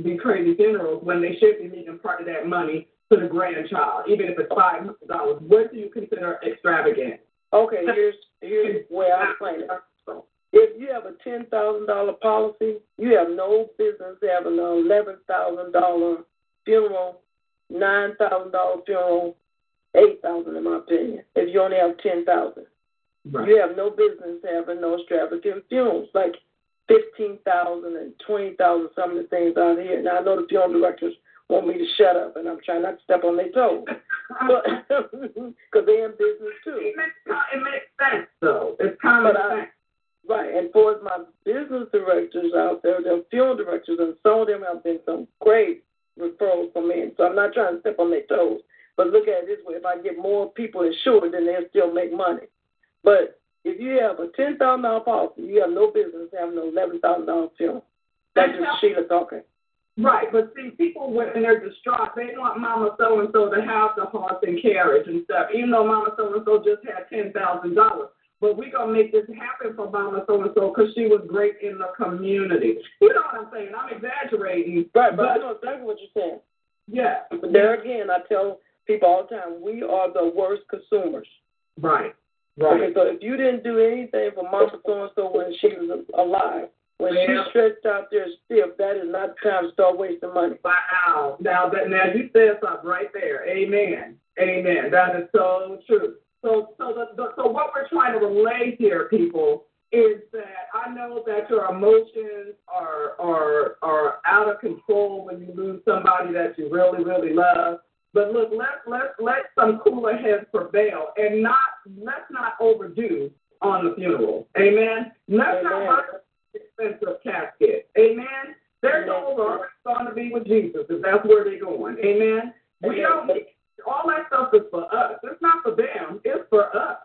be crazy funerals when they should be leaving part of that money to the grandchild, even if it's five hundred dollars. What do you consider extravagant? Okay, here's here's where I explain it. If you have a ten thousand dollar policy, you have no business having an eleven thousand dollar funeral, nine thousand dollar funeral, eight thousand in my opinion. If you only have ten thousand, right. you have no business having no extravagant funerals like fifteen thousand and twenty thousand. Some of the things out here. Now I know the funeral directors want me to shut up, and I'm trying not to step on their toes, because they're in business too. It makes, it makes sense, though. It's common sense. Right, and for my business directors out there, the funeral directors, and some of them have been some great referrals for me. So I'm not trying to step on their toes, but look at it this way: if I get more people insured, then they'll still make money. But if you have a ten thousand dollar policy, you have no business having an eleven thousand dollar funeral. That's just Shelia talking. Right, but see, people when they're distraught, they want Mama so and so to have the horse and carriage and stuff, even though Mama so and so just had ten thousand dollars. But we're gonna make this happen for Mama so and so because she was great in the community. You know what I'm saying? I'm exaggerating. Right, but, but I know exactly what you're saying. Yeah. But there again, I tell people all the time, we are the worst consumers. Right. Right. Okay, so if you didn't do anything for Mama so and so when she was alive, when yeah. she's stretched out there stiff, that is not the time to start wasting money. Wow. Now that now you said something right there. Amen. Amen. That is so true. So so the, the so what we're trying to relay here, people, is that I know that your emotions are are are out of control when you lose somebody that you really really love. But look, let let let some cooler heads prevail, and not let's not overdo on the funeral. Amen. Let's Amen. not buy expensive casket. Amen. Their souls are going to be with Jesus if that's where they're going. Amen. We don't all that stuff is for us. It's not for them. It's for us.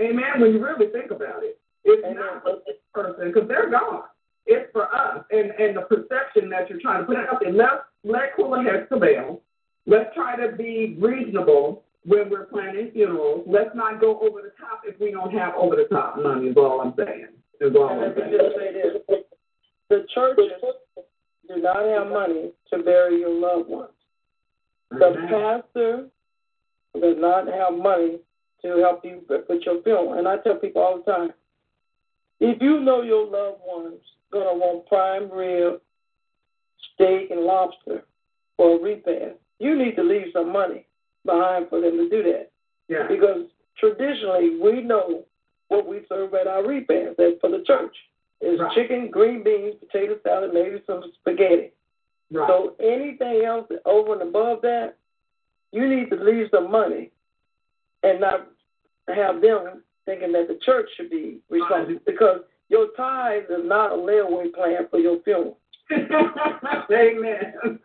Amen. When you really think about it, it's Amen. not for this person because they're gone. It's for us and, and the perception that you're trying to put out there. Let's let cooler heads prevail. Let's try to be reasonable when we're planning funerals. Let's not go over the top if we don't have over the top money, is all I'm saying. Is all And I'm saying. just say this. The churches do not have money to bury your loved ones. The Amen. pastor does not have money to help you with your funeral. And I tell people all the time, if you know your loved one's gonna want prime rib, steak, and lobster for a repast, you need to leave some money behind for them to do that. Yeah. Because traditionally, we know what we serve at our repast. That's for the church. It's Right. chicken, green beans, potato salad, maybe some spaghetti. Right. So anything else over and above that, you need to leave some money and not have them thinking that the church should be responsible because your tithe is not a layaway plan for your funeral. Amen.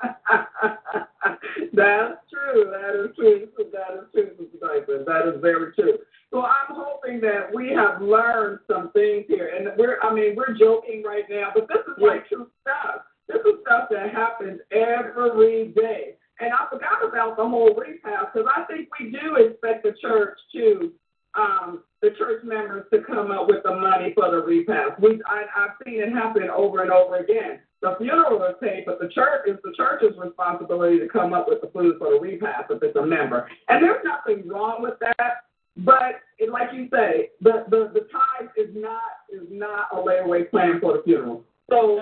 That's true. That is true. That is true. That is very true. So I'm hoping that we have learned some things here, and we're I mean we're joking right now, but this is like true stuff. This is stuff that happens every day. And I forgot about the whole repast because I think we do expect the church to um, the church members to come up with the money for the repast. We I, I've seen it happen over and over again. The funeral is paid, but the church is the church's responsibility to come up with the food for the repast if it's a member. And there's nothing wrong with that. But it, like you say, the, the the tithe is not is not a layaway plan for the funeral. So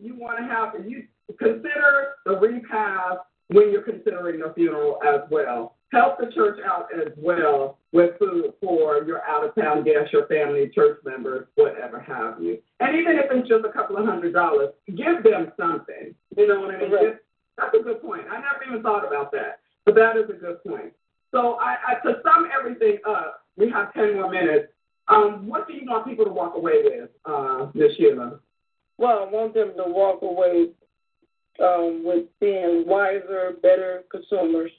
you want to have you consider the repast when you're considering the funeral as well. Help the church out as well with food for your out of town guests, your family, church members, whatever have you. And even if it's just a couple of hundred dollars, give them something. You know what I mean? Correct. That's a good point. I never even thought about that, but that is a good point. So I, I to sum everything up, we have ten more minutes. Um, what do you want people to walk away with, uh, Ms. Shelia? Well, I want them to walk away um, with being wiser, better consumers.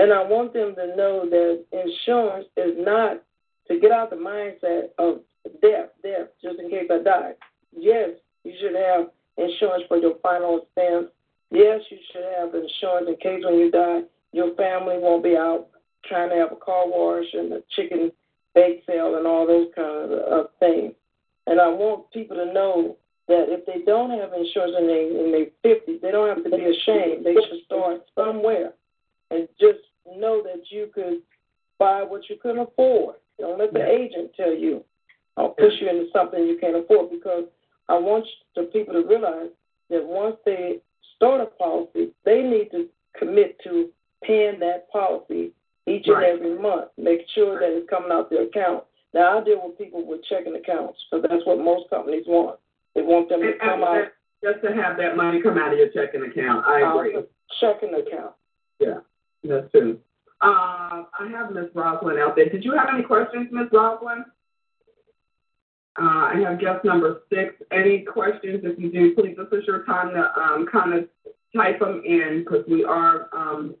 And I want them to know that insurance is not to get out the mindset of death, death, just in case I die. Yes, you should have insurance for your final expense. Yes, you should have insurance in case when you die, your family won't be out trying to have a car wash and a chicken bake sale and all those kind of things. And I want people to know that if they don't have insurance in their in their fifties, they don't have to be ashamed. They should start somewhere and just know that you could buy what you couldn't afford. Don't let the agent tell you or push you into something you can't afford because I want the people to realize that once they start a policy, they need to commit to paying that policy each Right. and every month. Make sure that it's coming out their account. Now I deal with people with checking accounts, so that's what most companies want. They want them to come out just to have that money come out of your checking account. I agree. checking account. Yeah, that's true. Uh, I have Miss Roslyn out there. Did you have any questions, Miss Roslyn? Uh, I have guest number six. Any questions? If you do, please, this is your time to um, kind of type them in because we are um,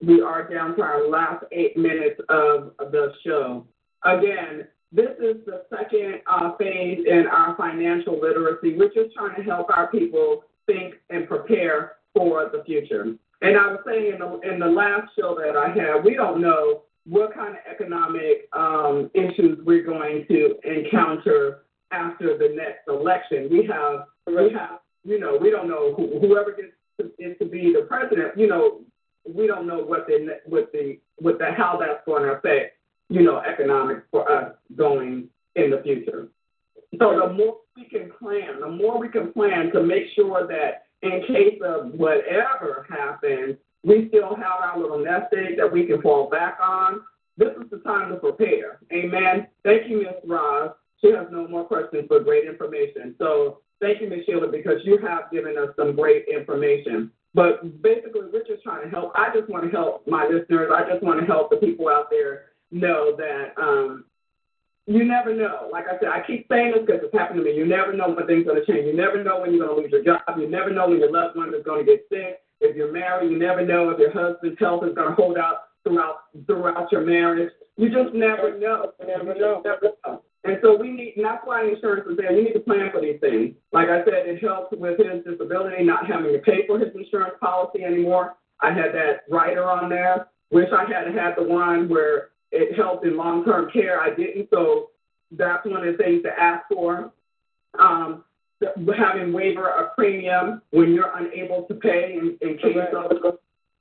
we are down to our last eight minutes of, of the show. Again, this is the second uh, phase in our financial literacy. We're just trying to help our people think and prepare for the future. And I was saying in the, in the last show that I had, we don't know what kind of economic um, issues we're going to encounter after the next election. We have, we have, you know, we don't know who, whoever gets to, is to be the president. You know, we don't know what the what the what the how that's going to affect, you know, economics for us going in the future. So the more we can plan, the more we can plan to make sure that in case of whatever happens, we still have our little nest egg that we can fall back on. This is the time to prepare. Amen. Thank you, Ms. Ross. She has no more questions but great information. So thank you, Ms. Shelia, because you have given us some great information. But basically, we're just trying to help. I just want to help my listeners. I just want to help the people out there know that um, you never know. Like I said, I keep saying this because it's happened to me. You never know when things are going to change. You never know when you're going to lose your job. You never know when your loved one is going to get sick. If you're married, you never know if your husband's health is going to hold out throughout throughout your marriage. You just never know. You never know. Never know. And so we need, and that's why insurance is there. We need to plan for these things. Like I said, it helps with his disability, not having to pay for his insurance policy anymore. I had that rider on there. Wish I had had the one where it helped in long-term care. I didn't, so that's one of the things to ask for. Um, having waiver of premium when you're unable to pay in, in case of,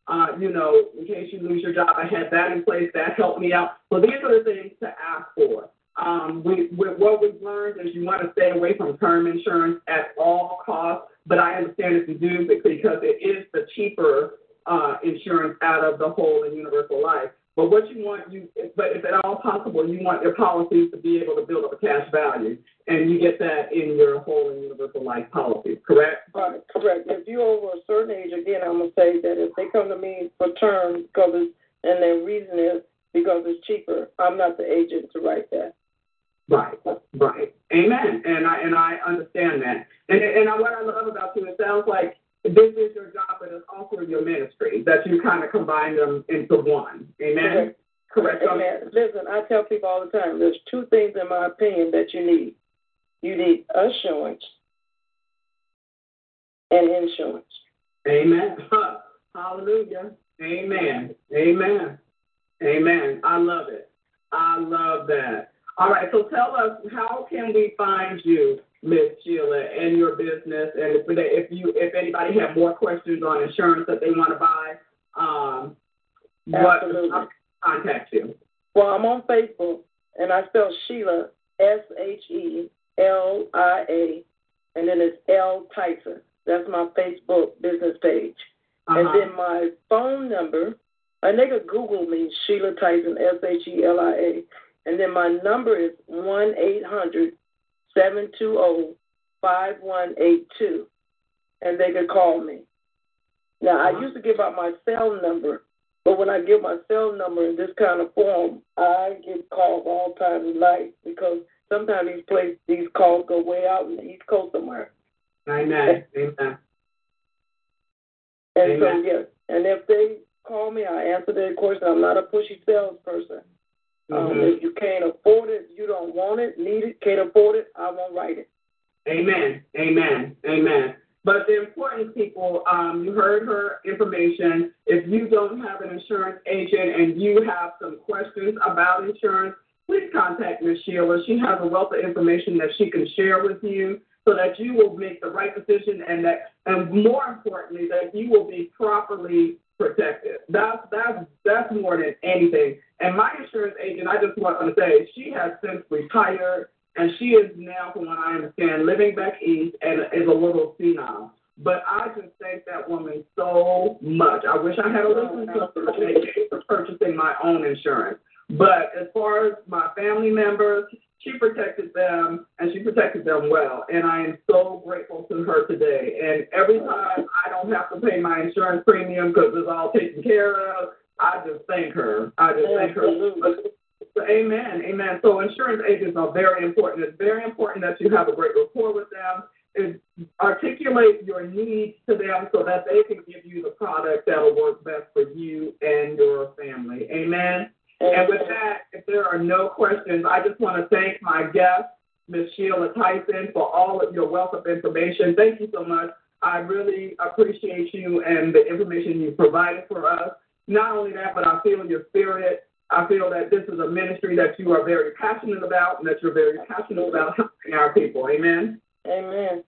uh, you know, in case you lose your job. I had that in place. That helped me out. So these are the things to ask for. Um, we, we, what we've learned is you want to stay away from term insurance at all costs, but I understand if you do because it is the cheaper uh, insurance out of the whole and universal life. But what you want, you but if at all possible, you want your policies to be able to build up a cash value, and you get that in your whole and universal life policies, correct? Right, correct. If you're over a certain age, again, I'm gonna say that if they come to me for term because and their reason is because it's cheaper, I'm not the agent to write that. Right, right. Amen. And I and I understand that. And and what I love about you, it sounds like this is your job, but it's also your ministry that you kind of combine them into one. Amen. Correct. Correct. Amen. Listen, I tell people all the time. There's two things, in my opinion, that you need. You need assurance and insurance. Amen. Hallelujah. Amen. Amen. Amen. I love it. I love that. All right. So tell us, how can we find you? Miss Shelia, and your business. And if, if you if anybody have more questions on insurance that they want to buy, um, what I'll contact you. Well, I'm on Facebook, and I spell Shelia S H E L I A, and then it's L Tyson. That's my Facebook business page. Uh-huh. And then my phone number, and they could Google me, Shelia Tyson, S H E L I A. And then my number is one eight hundred 720 5182, and they could call me. Now, I uh-huh. used to give out my cell number, but when I give my cell number in this kind of form, I get calls all times of night because sometimes these places, these calls go way out in the East Coast somewhere. Amen. Amen. And Amen. so, yes, and if they call me, I answer their question. I'm not a pushy salesperson. Um, mm-hmm. if you can't afford it, you don't want it, need it, can't afford it, I won't write it. Amen. Amen. Amen. But the important people, um, you heard her information. If you don't have an insurance agent and you have some questions about insurance, please contact Ms. Shelia. She has a wealth of information that she can share with you so that you will make the right decision and that and more importantly that you will be properly protected. That's that's that's more than anything. And my insurance agent, I just want to say, she has since retired, and she is now, from what I understand, living back east and is a little senile. But I just thank that woman so much. I wish I had a listening to her for purchasing my own insurance. But as far as my family members, she protected them and she protected them well. And I am so grateful to her today. And every time I don't have to pay my insurance premium because it's all taken care of, I just thank her. I just thank her. But, amen. Amen. So insurance agents are very important. It's very important that you have a great rapport with them. and articulate your needs to them so that they can give you the product that'll work best for you and your family. Amen. And with that, if there are no questions, I just want to thank my guest, Ms. Shelia Tyson, for all of your wealth of information. Thank you so much. I really appreciate you and the information you provided for us. Not only that, but I feel your spirit. I feel that this is a ministry that you are very passionate about and that you're very passionate about helping our people. Amen. Amen.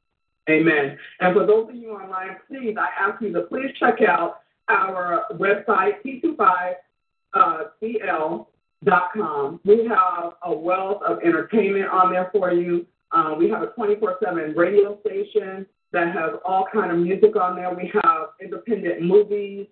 Amen. And for those of you online, please, I ask you to please check out our website, T25 uh, CL.com. We have a wealth of entertainment on there for you. Uh, we have a 24/7 radio station that has all kind of music on there. We have independent movies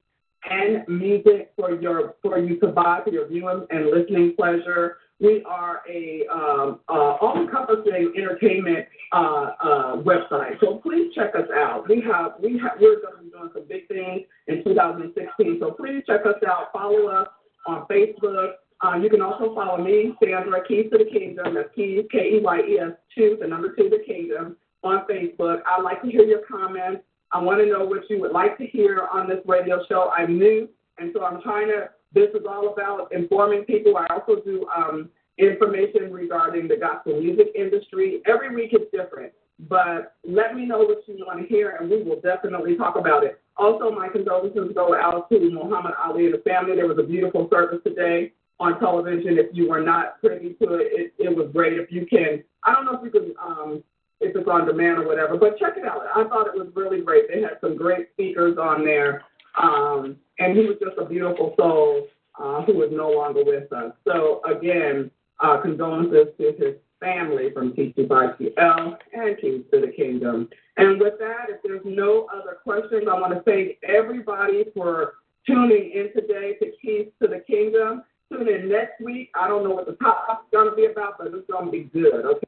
and music for your for you to buy for your viewing and listening pleasure. We are a um, uh, all-encompassing entertainment uh, uh, website, so please check us out. We have we have we're going to be doing some big things in 2016, so please check us out. Follow us on Facebook. Uh, you can also follow me, Sandra Keyes to the Kingdom. That's Keyes, K E Y E S, two, the number two, the Kingdom, on Facebook. I'd like to hear your comments. I want to know what you would like to hear on this radio show. I'm new, and so I'm trying to. This is all about informing people. I also do um, information regarding the gospel music industry. Every week is different, but let me know what you want to hear, and we will definitely talk about it. Also, my condolences go out to Muhammad Ali and the family. There was a beautiful service today on television. If you were not privy to it, it, it was great. If you can, I don't know if you can, um, if it's on demand or whatever, but check it out. I thought it was really great. They had some great speakers on there, um, and he was just a beautiful soul uh, who is no longer with us. So again, uh, condolences to his family from T252L and Keys to the Kingdom. And with that, if there's no other questions, I want to thank everybody for tuning in today to Keys to the Kingdom. Tune in next week. I don't know what the topic's going to be about, but it's going to be good, okay?